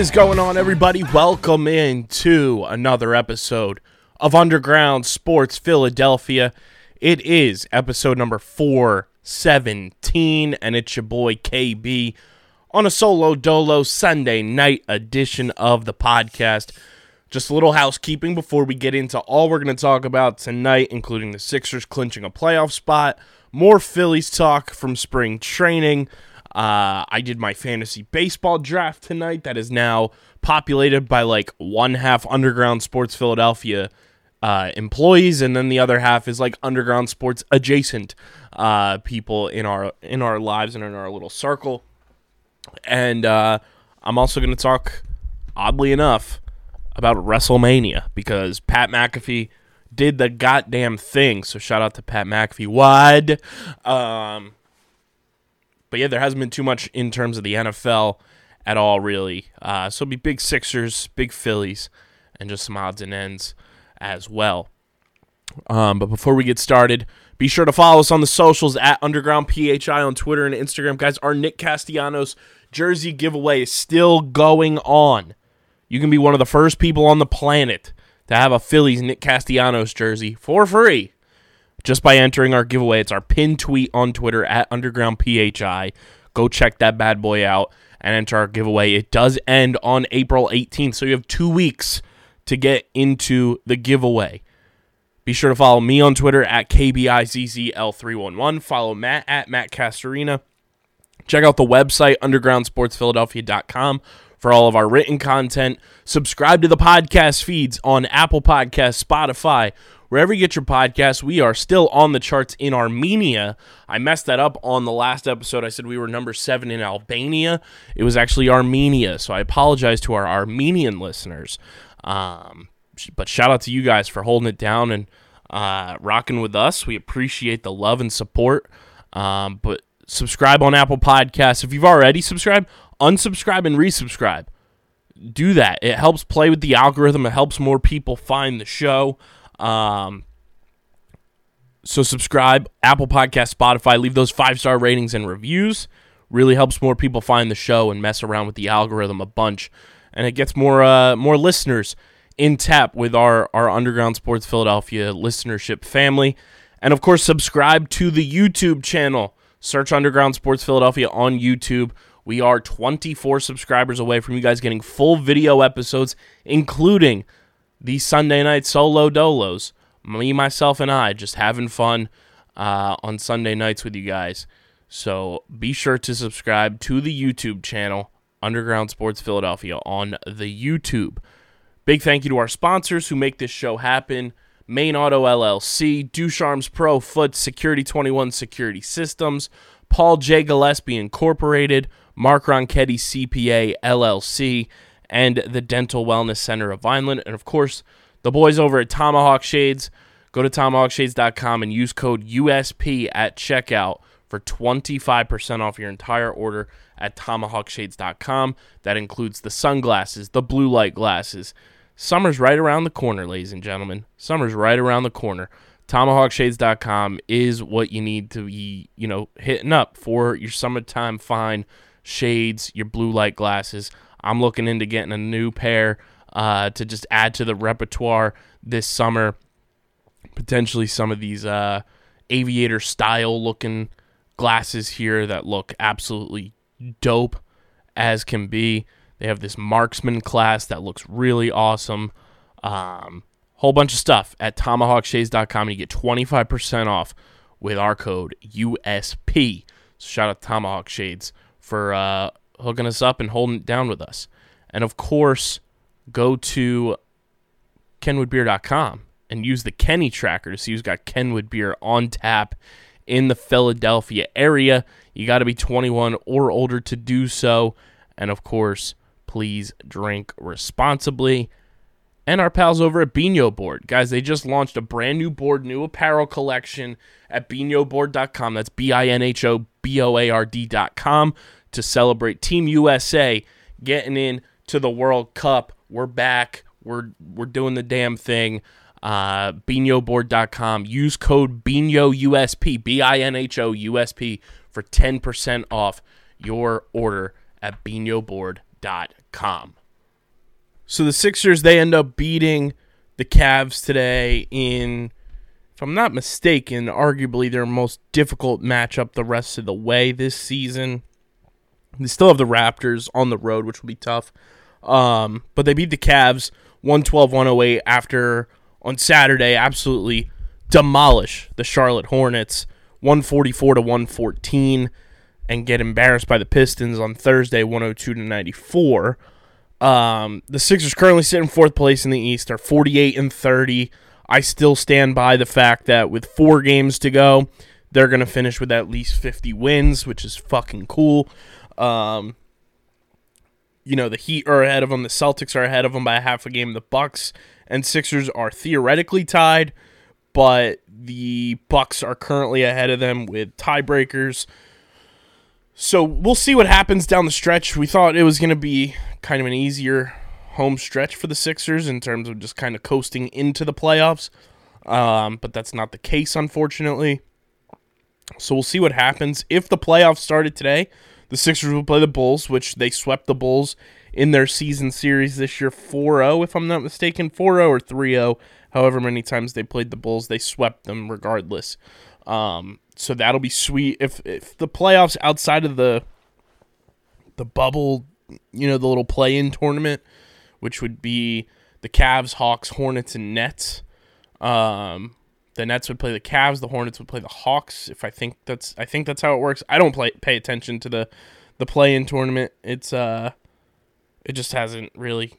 Is going on, everybody? Welcome in to another episode of Underground Sports Philadelphia. It is episode number 417, and it's your boy KB on a solo dolo Sunday night edition of the podcast. Just a little housekeeping before we get into all we're going to talk about tonight, including the Sixers clinching a playoff spot, more Phillies talk from spring training. Uh, I did my fantasy baseball draft tonight that is now populated by like one half Underground Sports Philadelphia uh, employees, and then the other half is like Underground Sports adjacent uh, people in our in our lives and in our little circle. And uh, I'm also going to talk, oddly enough, about WrestleMania because Pat McAfee did the goddamn thing. So shout out to Pat McAfee. Wide. Um, but yeah, there hasn't been too much in terms of the NFL at all, really. Uh, so it'll be big Sixers, big Phillies, and just some odds and ends as well. Um, but before we get started, be sure to follow us on the socials at Underground PHI on Twitter and Instagram. Guys, our Nick Castellanos jersey giveaway is still going on. You can be one of the first people on the planet to have a Phillies Nick Castellanos jersey for free just by entering our giveaway. It's our pin tweet on Twitter at Underground PHI. Go check that bad boy out and enter our giveaway. It does end on April 18th, so you have two weeks to get into the giveaway. Be sure to follow me on Twitter at KBIZZL311. Follow Matt at Matt Castorina. Check out the website, undergroundsportsphiladelphia.com, for all of our written content. Subscribe to the podcast feeds on Apple Podcasts, Spotify, wherever you get your podcasts. We are still on the charts in Armenia. I messed that up on the last episode. I said we were number seven in Albania. It was actually Armenia. So I apologize to our Armenian listeners. Um, but shout out to you guys for holding it down and uh, rocking with us. We appreciate the love and support. Um, but subscribe on Apple Podcasts. If you've already subscribed, unsubscribe and resubscribe. Do that. It helps play with the algorithm. It helps more people find the show. Um, so subscribe, Apple Podcast, Spotify. Leave those five star ratings and reviews. Really helps more people find the show and mess around with the algorithm a bunch, and it gets more uh, more listeners in tap with our our Underground Sports Philadelphia listenership family. And of course, subscribe to the YouTube channel. Search Underground Sports Philadelphia on YouTube. We are 24 subscribers away from you guys getting full video episodes, including the Sunday night solo dolos. Me, myself, and I just having fun uh, on Sunday nights with you guys. So be sure to subscribe to the YouTube channel, Underground Sports Philadelphia, on the YouTube. Big thank you to our sponsors who make this show happen. Main Auto LLC, Ducharme's Pro Foot Security 21 Security Systems, Paul J. Gillespie Incorporated, Mark Ronchetti CPA LLC, and the Dental Wellness Center of Vineland. And of course, the boys over at Tomahawk Shades. Go to tomahawkshades.com and use code USP at checkout for 25% off your entire order at tomahawkshades.com. That includes the sunglasses, the blue light glasses. Summer's right around the corner, ladies and gentlemen. Summer's right around the corner. Tomahawkshades.com is what you need to be, you know, hitting up for your summertime fine shades, your blue light glasses. I'm looking into getting a new pair uh, to just add to the repertoire this summer. Potentially some of these uh, aviator style looking glasses here that look absolutely dope as can be. They have this marksman class that looks really awesome. Um, whole bunch of stuff at tomahawkshades.com you get 25% off with our code USP. So shout out to Tomahawk Shades for uh, hooking us up and holding it down with us. And of course, go to kenwoodbeer.com and use the Kenny tracker to see who's got Kenwood beer on tap in the Philadelphia area. You got to be 21 or older to do so. And of course, please drink responsibly. And our pals over at Binho Board. Guys, they just launched a brand new board, new apparel collection at binhoboard.com. That's B I N H O B O A R D.com to celebrate Team USA getting in to the World Cup. We're back. We're we're doing the damn thing. Uh, BinhoBoard.com. Use code BINHOUSP, B I N H O U S P, for 10% off your order at BinhoBoard.com. So the Sixers, they end up beating the Cavs today in, if I'm not mistaken, arguably their most difficult matchup the rest of the way this season. They still have the Raptors on the road, which will be tough. Um, but they beat the Cavs 112 108 after on Saturday absolutely demolish the Charlotte Hornets 144 to 114 and get embarrassed by the Pistons on Thursday 102 to 94. Um, the Sixers currently sit in fourth place in the East, are 48 and 30. I still stand by the fact that with four games to go, they're going to finish with at least 50 wins, which is fucking cool. Um, you know, the Heat are ahead of them, the Celtics are ahead of them by half a game. The Bucks and Sixers are theoretically tied, but the Bucks are currently ahead of them with tiebreakers. So we'll see what happens down the stretch. We thought it was going to be kind of an easier home stretch for the Sixers in terms of just kind of coasting into the playoffs. Um, but that's not the case, unfortunately. So we'll see what happens. If the playoffs started today, the Sixers will play the Bulls, which they swept the Bulls in their season series this year 4-0 if I'm not mistaken, 4-0 or 3-0. However many times they played the Bulls, they swept them regardless. Um, so that'll be sweet if if the playoffs outside of the the bubble, you know, the little play-in tournament, which would be the Cavs, Hawks, Hornets, and Nets. Um, the Nets would play the Cavs, the Hornets would play the Hawks. If I think that's I think that's how it works. I don't play pay attention to the the play-in tournament. It's uh it just hasn't really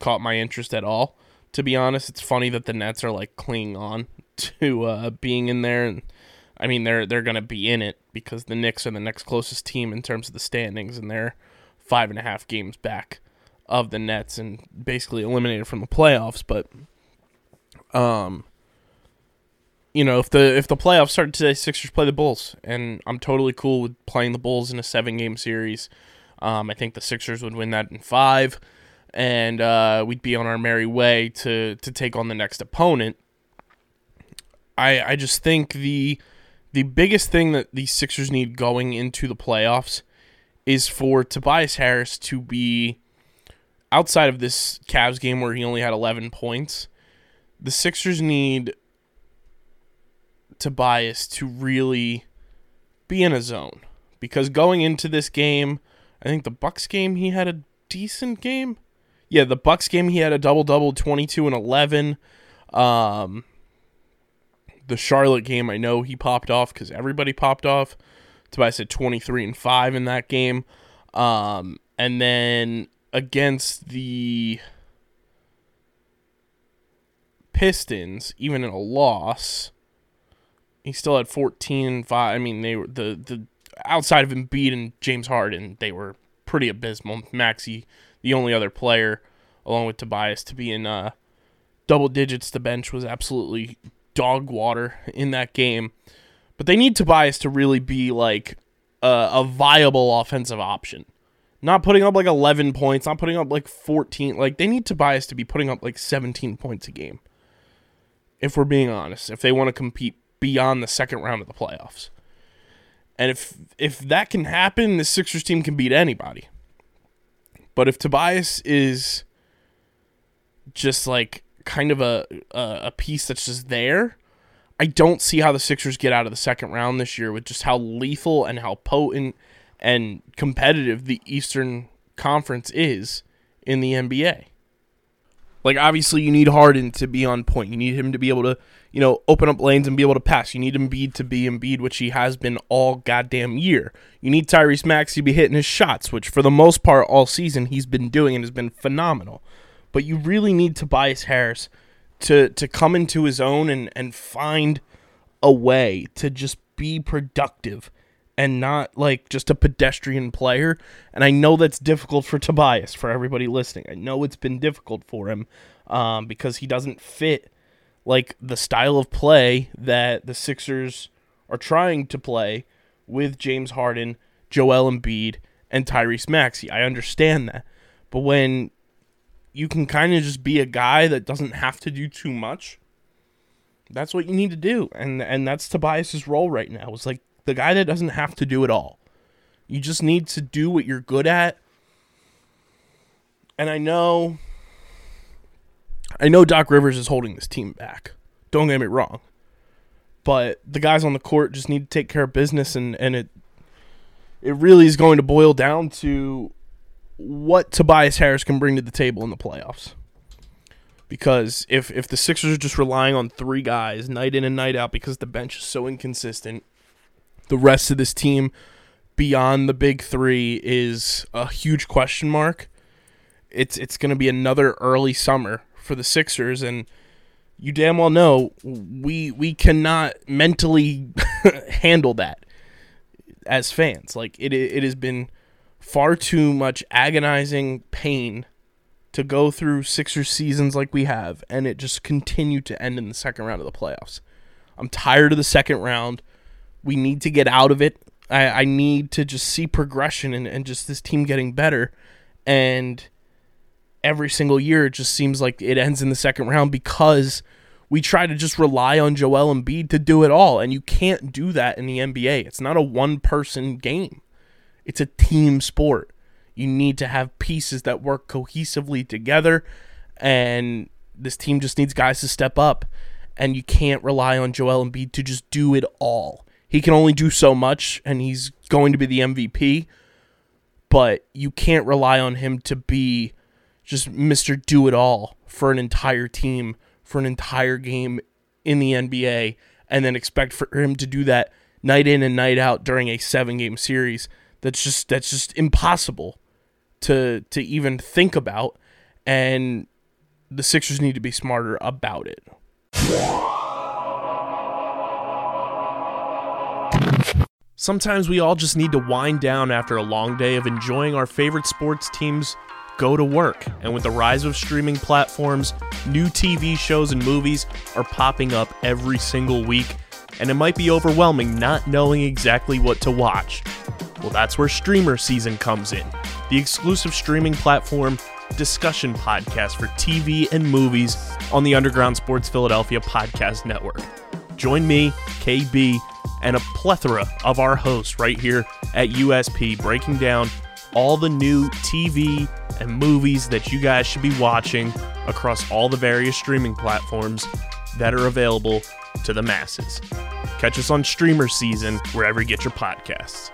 caught my interest at all. To be honest, it's funny that the Nets are like clinging on to uh, being in there, and I mean they're they're gonna be in it because the Knicks are the next closest team in terms of the standings, and they're five and a half games back of the Nets and basically eliminated from the playoffs. But um, you know, if the if the playoffs started today, Sixers play the Bulls, and I'm totally cool with playing the Bulls in a seven game series. Um, I think the Sixers would win that in five, and uh, we'd be on our merry way to to take on the next opponent. I I just think the the biggest thing that the Sixers need going into the playoffs is for Tobias Harris to be outside of this Cavs game where he only had 11 points. The Sixers need Tobias to really be in a zone because going into this game, I think the Bucks game he had a decent game. Yeah, the Bucks game he had a double double, 22 and 11. Um the Charlotte game, I know he popped off cuz everybody popped off. Tobias had 23 and 5 in that game. Um and then against the Pistons, even in a loss, he still had 14 and 5. I mean, they were the the outside of Embiid and James Harden, they were pretty abysmal. Maxey, the only other player along with Tobias to be in uh, double digits the bench was absolutely dog water in that game. But they need Tobias to really be like a, a viable offensive option. Not putting up like 11 points, not putting up like 14. Like they need Tobias to be putting up like 17 points a game. If we're being honest, if they want to compete beyond the second round of the playoffs. And if if that can happen, the Sixers team can beat anybody. But if Tobias is just like kind of a a, piece that's just there, I don't see how the Sixers get out of the second round this year with just how lethal and how potent and competitive the Eastern Conference is in the NBA. Like obviously you need Harden to be on point. You need him to be able to, you know, open up lanes and be able to pass. You need Embiid to be Embiid, which he has been all goddamn year. You need Tyrese Maxey to be hitting his shots, which for the most part all season he's been doing and has been phenomenal. but you really need Tobias Harris to to come into his own and and find a way to just be productive and not like just a pedestrian player. And I know that's difficult for Tobias, for everybody listening. I know it's been difficult for him um, because he doesn't fit like the style of play that the Sixers are trying to play with James Harden, Joel Embiid, and Tyrese Maxey. I understand that. But when you can kind of just be a guy that doesn't have to do too much, that's what you need to do. And and that's Tobias's role right now. It's like the guy that doesn't have to do it all. You just need to do what you're good at. And I know I know Doc Rivers is holding this team back. Don't get me wrong. But the guys on the court just need to take care of business and, and it it really is going to boil down to what Tobias Harris can bring to the table in the playoffs. Because if if the Sixers are just relying on three guys night in and night out because the bench is so inconsistent, the rest of this team beyond the big 3 is a huge question mark. It's it's going to be another early summer for the Sixers and you damn well know we we cannot mentally handle that as fans. Like it it has been far too much agonizing pain to go through Sixers seasons like we have, and it just continued to end in the second round of the playoffs. I'm tired of the second round. We need to get out of it. I, I need to just see progression and, and just this team getting better. And every single year, it just seems like it ends in the second round because we try to just rely on Joel Embiid to do it all. And you can't do that in the NBA. It's not a one person game, it's a team sport. You need to have pieces that work cohesively together. And this team just needs guys to step up. And you can't rely on Joel Embiid to just do it all. He can only do so much, and he's going to be the MVP. But you can't rely on him to be just Mr. Do It All for an entire team, for an entire game in the NBA, and then expect for him to do that night in and night out during a seven game series. That's just that's just impossible to to even think about. And the Sixers need to be smarter about it. Sometimes we all just need to wind down after a long day of enjoying our favorite sports teams go to work. And with the rise of streaming platforms, new TV shows and movies are popping up every single week, and it might be overwhelming not knowing exactly what to watch. Well, that's where Streamer Season comes in, the exclusive streaming platform discussion podcast for TV and movies on the Underground Sports Philadelphia Podcast Network. Join me, KB, and a plethora of our hosts right here at USP breaking down all the new TV and movies that you guys should be watching across all the various streaming platforms that are available to the masses. Catch us on Streamer Season wherever you get your podcasts.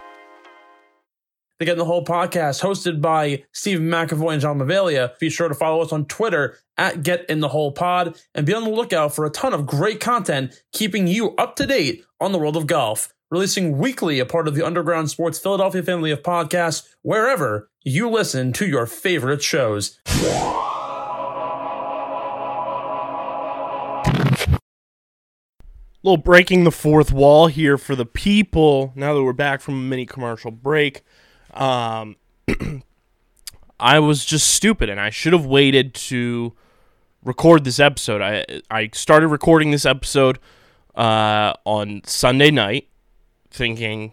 The Get in the Hole podcast, hosted by Steve McAvoy and John Mavalia. Be sure to follow us on Twitter at Get in the Hole Pod and be on the lookout for a ton of great content keeping you up to date on the world of golf. Releasing weekly, a part of the Underground Sports Philadelphia family of podcasts, wherever you listen to your favorite shows. little breaking the fourth wall here for the people now that we're back from a mini commercial break. Um i was just stupid and i should have waited to record this episode. I i started recording this episode uh on sunday night thinking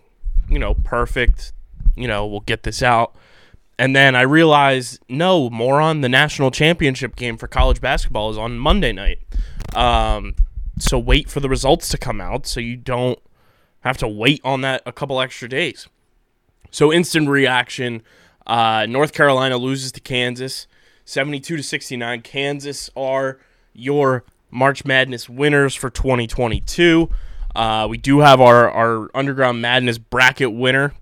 you know perfect you know we'll get this out and then i realized no moron the national championship game for college basketball is on monday night um so wait for the results to come out so you don't have to wait on that a couple extra days. So instant reaction. Uh, North Carolina loses to Kansas, 72 to 69. Kansas are your March Madness winners for 2022. Uh, we do have our, our Underground Madness bracket winner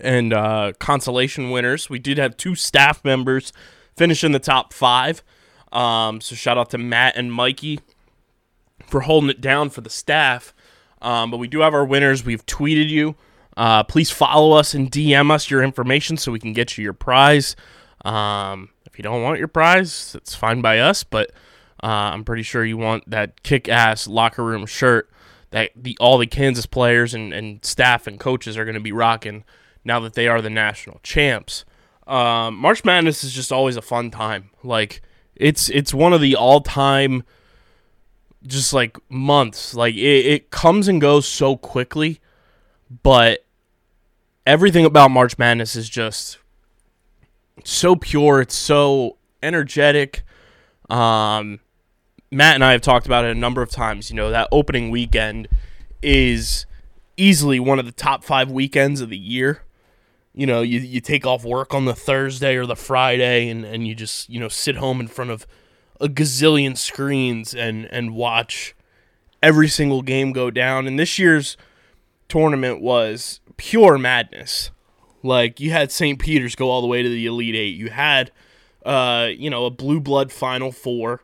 and uh, consolation winners. We did have two staff members finish in the top five. Um, so shout out to Matt and Mikey for holding it down for the staff. Um, but we do have our winners. We've tweeted you. Uh, please follow us and DM us your information so we can get you your prize. Um, If you don't want your prize, it's fine by us, but uh, I'm pretty sure you want that kick-ass locker room shirt that the all the Kansas players and, and staff and coaches are going to be rocking now that they are the national champs. Um, March Madness is just always a fun time. Like it's it's one of the all-time just like months. Like it, it comes and goes so quickly, but everything about March Madness is just so pure. It's so energetic. Um, Matt and I have talked about it a number of times. You know, that opening weekend is easily one of the top five weekends of the year. You know, you, you take off work on the Thursday or the Friday and, and you just, you know, sit home in front of a gazillion screens and, and watch every single game go down. And this year's tournament was pure madness. Like you had St. Peter's go all the way to the Elite Eight. You had, uh, you know, a blue blood Final Four.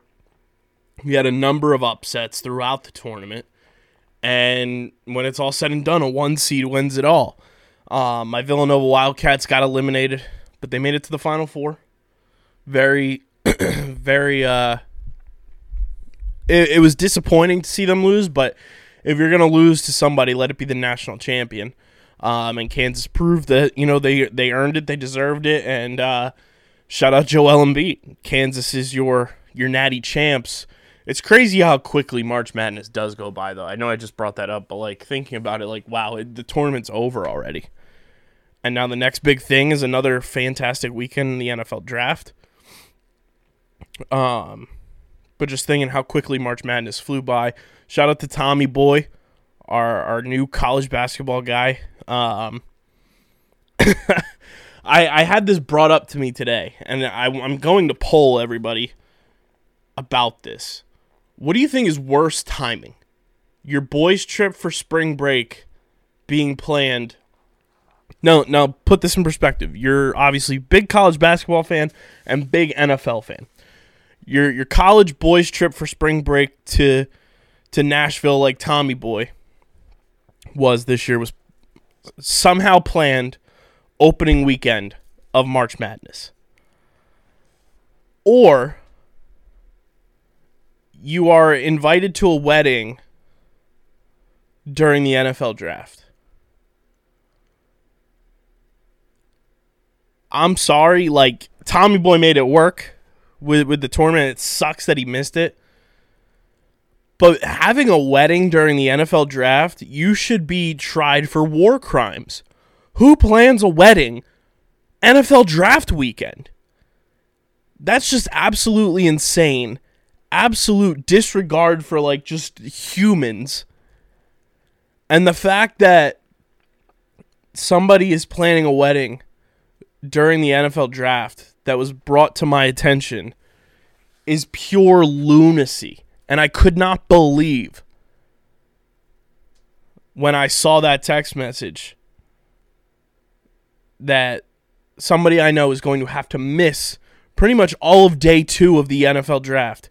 You had a number of upsets throughout the tournament, and when it's all said and done, a one seed wins it all. Um, my Villanova Wildcats got eliminated, but they made it to the Final Four. Very, very. Uh, it, it was disappointing to see them lose, but if you're gonna lose to somebody, let it be the national champion. Um, and Kansas proved that you know they they earned it, they deserved it, and uh, shout out Joel Embiid. Kansas is your your natty champs. It's crazy how quickly March Madness does go by, though. I know I just brought that up, but like thinking about it, like wow, it, the tournament's over already, and now the next big thing is another fantastic weekend in the NFL draft. Um, but just thinking how quickly March Madness flew by. Shout out to Tommy Boy, our our new college basketball guy. Um, I I had this brought up to me today, and I, I'm going to poll everybody about this. What do you think is worse timing? Your boys' trip for spring break being planned. No, no. Put this in perspective. You're obviously big college basketball fan and big NFL fan. Your your college boys' trip for spring break to to Nashville, like Tommy Boy was this year, was somehow planned opening weekend of March Madness. Or you are invited to a wedding during the NFL draft. I'm sorry, like Tommy Boy made it work with with the tournament. It sucks that he missed it. But having a wedding during the NFL draft, you should be tried for war crimes. Who plans a wedding NFL draft weekend? That's just absolutely insane. Absolute disregard for like just humans. And the fact that somebody is planning a wedding during the NFL draft that was brought to my attention is pure lunacy. And I could not believe when I saw that text message that somebody I know is going to have to miss pretty much all of day two of the NFL draft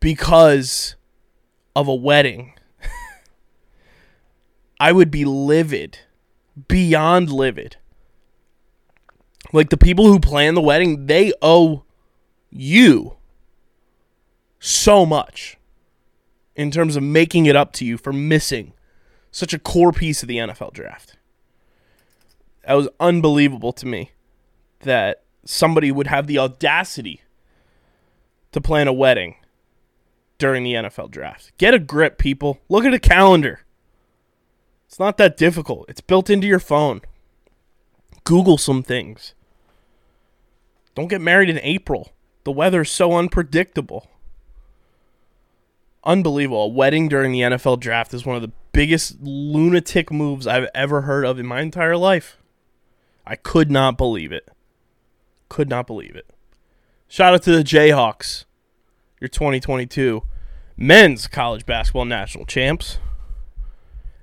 because of a wedding. I would be livid, beyond livid. Like the people who plan the wedding, they owe you so much in terms of making it up to you for missing such a core piece of the NFL draft. That was unbelievable to me that somebody would have the audacity to plan a wedding during the NFL draft. Get a grip, people. Look at a calendar. It's not that difficult. It's built into your phone. Google some things. Don't get married in April. The weather's so unpredictable. Unbelievable. A wedding during the NFL draft is one of the biggest lunatic moves I've ever heard of in my entire life. I could not believe it. Could not believe it. Shout out to the Jayhawks, your 2022 men's college basketball national champs.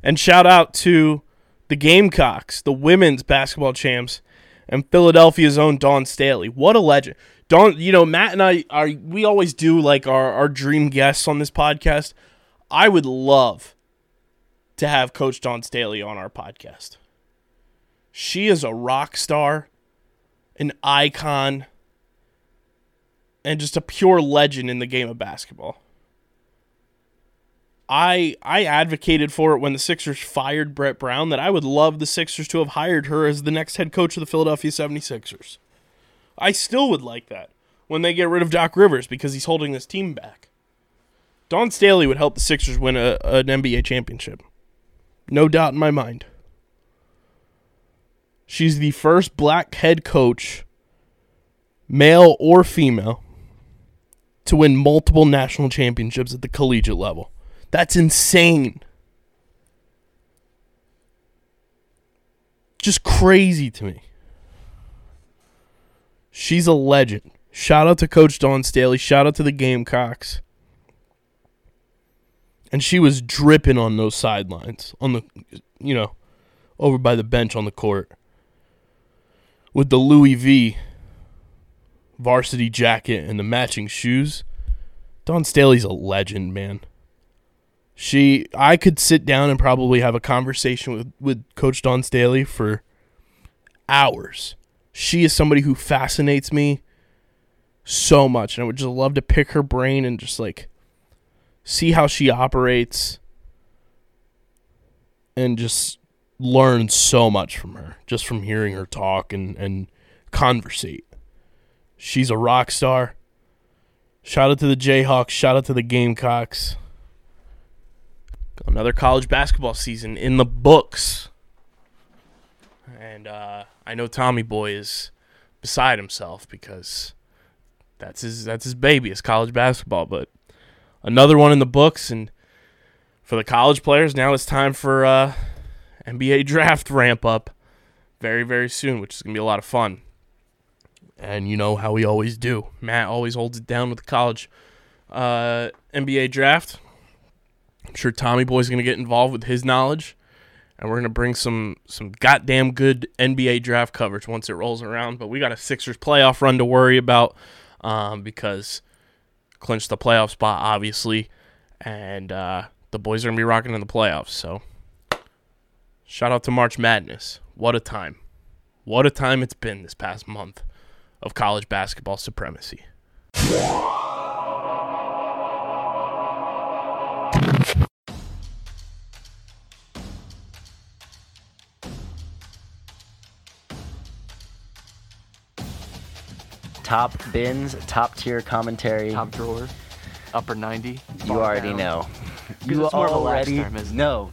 And shout out to the Gamecocks, the women's basketball champs, and Philadelphia's own Dawn Staley. What a legend. Dawn, you know, Matt and I are we always do like our, our dream guests on this podcast. I would love to have Coach Dawn Staley on our podcast. She is a rock star, an icon, and just a pure legend in the game of basketball. I I advocated for it when the Sixers fired Brett Brown that I would love the Sixers to have hired her as the next head coach of the Philadelphia 76ers. I still would like that when they get rid of Doc Rivers because he's holding this team back. Dawn Staley would help the Sixers win a, an NBA championship. No doubt in my mind. She's the first black head coach, male or female, to win multiple national championships at the collegiate level. That's insane. Just crazy to me. She's a legend. Shout out to Coach Dawn Staley. Shout out to the Gamecocks. And she was dripping on those sidelines, on the, you know, over by the bench on the court with the Louis V varsity jacket and the matching shoes. Dawn Staley's a legend, man. She I could sit down and probably have a conversation with, with Coach Dawn Staley for hours. She is somebody who fascinates me so much and I would just love to pick her brain and just like see how she operates and just learn so much from her just from hearing her talk and and conversate. She's a rock star. Shout out to the Jayhawks, shout out to the Gamecocks. Another college basketball season in the books. And uh, I know Tommy Boy is beside himself because that's his that's his baby, is college basketball, but another one in the books and for the college players, now it's time for uh, NBA draft ramp up very, very soon, which is to be a lot of fun. And you know how we always do. Matt always holds it down with the college uh, NBA draft. I'm sure Tommy Boy's going to get involved with his knowledge. And we're going to bring some some goddamn good NBA draft coverage once it rolls around. But we got a Sixers playoff run to worry about um, because clinched the playoff spot, obviously. And uh, the boys are going to be rocking in the playoffs. So Shout out to March Madness. What a time. What a time it's been this past month of college basketball supremacy. Top bins, top tier commentary. top drawer, upper 90. you already down. know. 'Cause You it's more of a lax already term, know.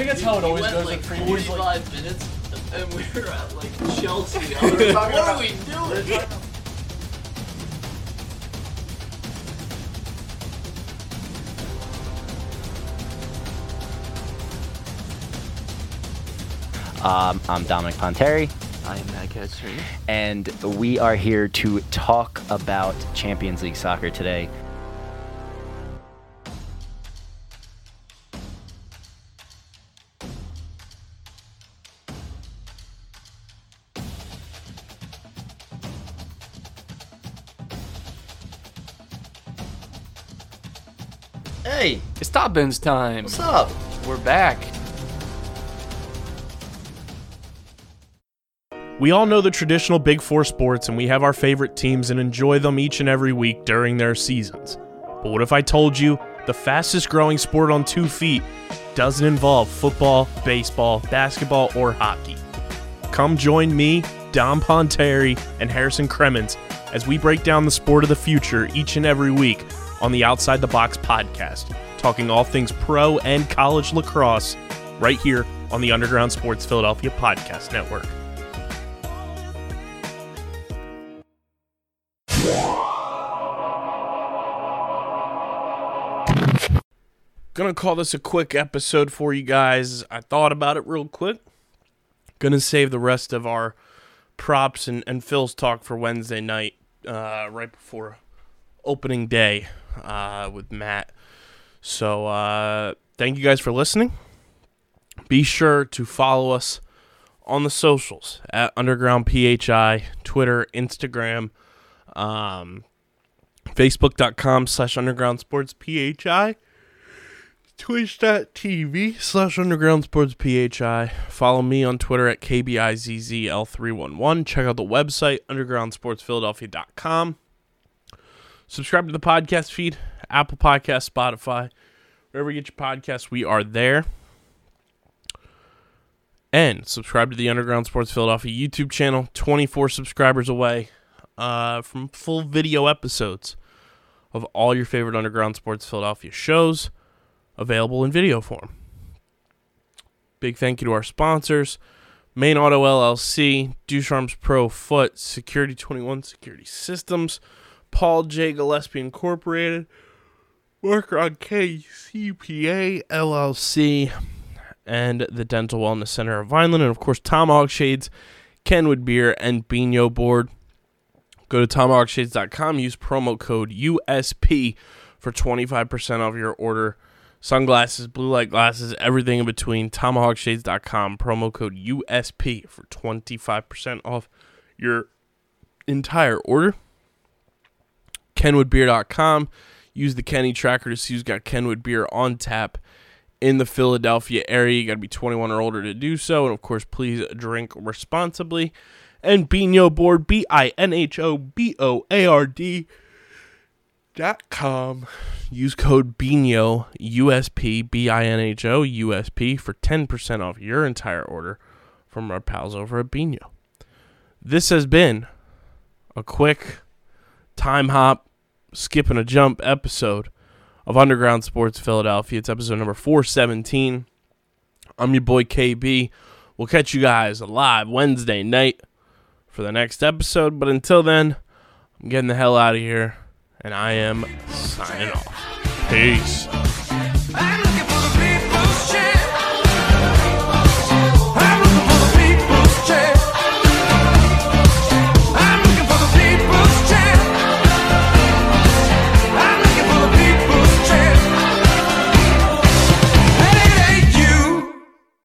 Think that's how it always went goes. like at previews, 45 minutes and we were at like Chelsea. I was like, what are we doing? Um, I'm Dominic Ponteri, I am Matt Ketchner. and we are here to talk about Champions League soccer today. Hey, It's Top Bins time. what's up? We're back. We all know the traditional Big Four sports, and we have our favorite teams and enjoy them each and every week during their seasons. But what if I told you the fastest growing sport on two feet doesn't involve football, baseball, basketball, or hockey? Come join me, Dom Ponteri, and Harrison Cremens as we break down the sport of the future each and every week on the Outside the Box podcast, talking all things pro and college lacrosse right here on the Underground Sports Philadelphia Podcast Network. Gonna call this a quick episode for you guys. I thought about it real quick. Gonna save the rest of our props and, and Phil's talk for Wednesday night, uh, right before opening day uh, with Matt. So uh, thank you guys for listening. Be sure to follow us on the socials at Underground PHI, Twitter, Instagram, um, Facebook.com slash Underground Sports PHI. twitch.tv slash underground sports phi follow me on twitter at kbizzl311 check out the website undergroundsportsphiladelphia.com subscribe to the podcast feed apple podcast spotify wherever you get your podcasts we are there and subscribe to the underground sports philadelphia youtube channel 24 subscribers away uh, from full video episodes of all your favorite underground sports philadelphia shows available in video form. Big thank you to our sponsors Main Auto LLC, Ducharme's Pro Foot, Security 21 Security Systems, Paul J. Gillespie Incorporated, Mark on K. CPA LLC, and the Dental Wellness Center of Vineland, and of course, Tomahawk Shades, Kenwood Beer, and Binho Board. Go to tomahawkshades.com, use promo code USP for 25% off your order sunglasses, blue light glasses, everything in between. TomahawkShades.com, promo code USP for 25% off your entire order. KenwoodBeer.com, use the Kenny tracker to see who's got Kenwood beer on tap in the Philadelphia area. You got to be 21 or older to do so. And of course, please drink responsibly. And Binho Board, B I N H O B O A R D dot com. Use code BINHO USP B I N H O USP for ten percent off your entire order from our pals over at Binho. This has been a quick time hop, skip and a jump episode of Underground Sports Philadelphia. It's episode number four seventeen. I'm your boy KB. We'll catch you guys live Wednesday night for the next episode. But until then, I'm getting the hell out of here and I am signing off. Peace.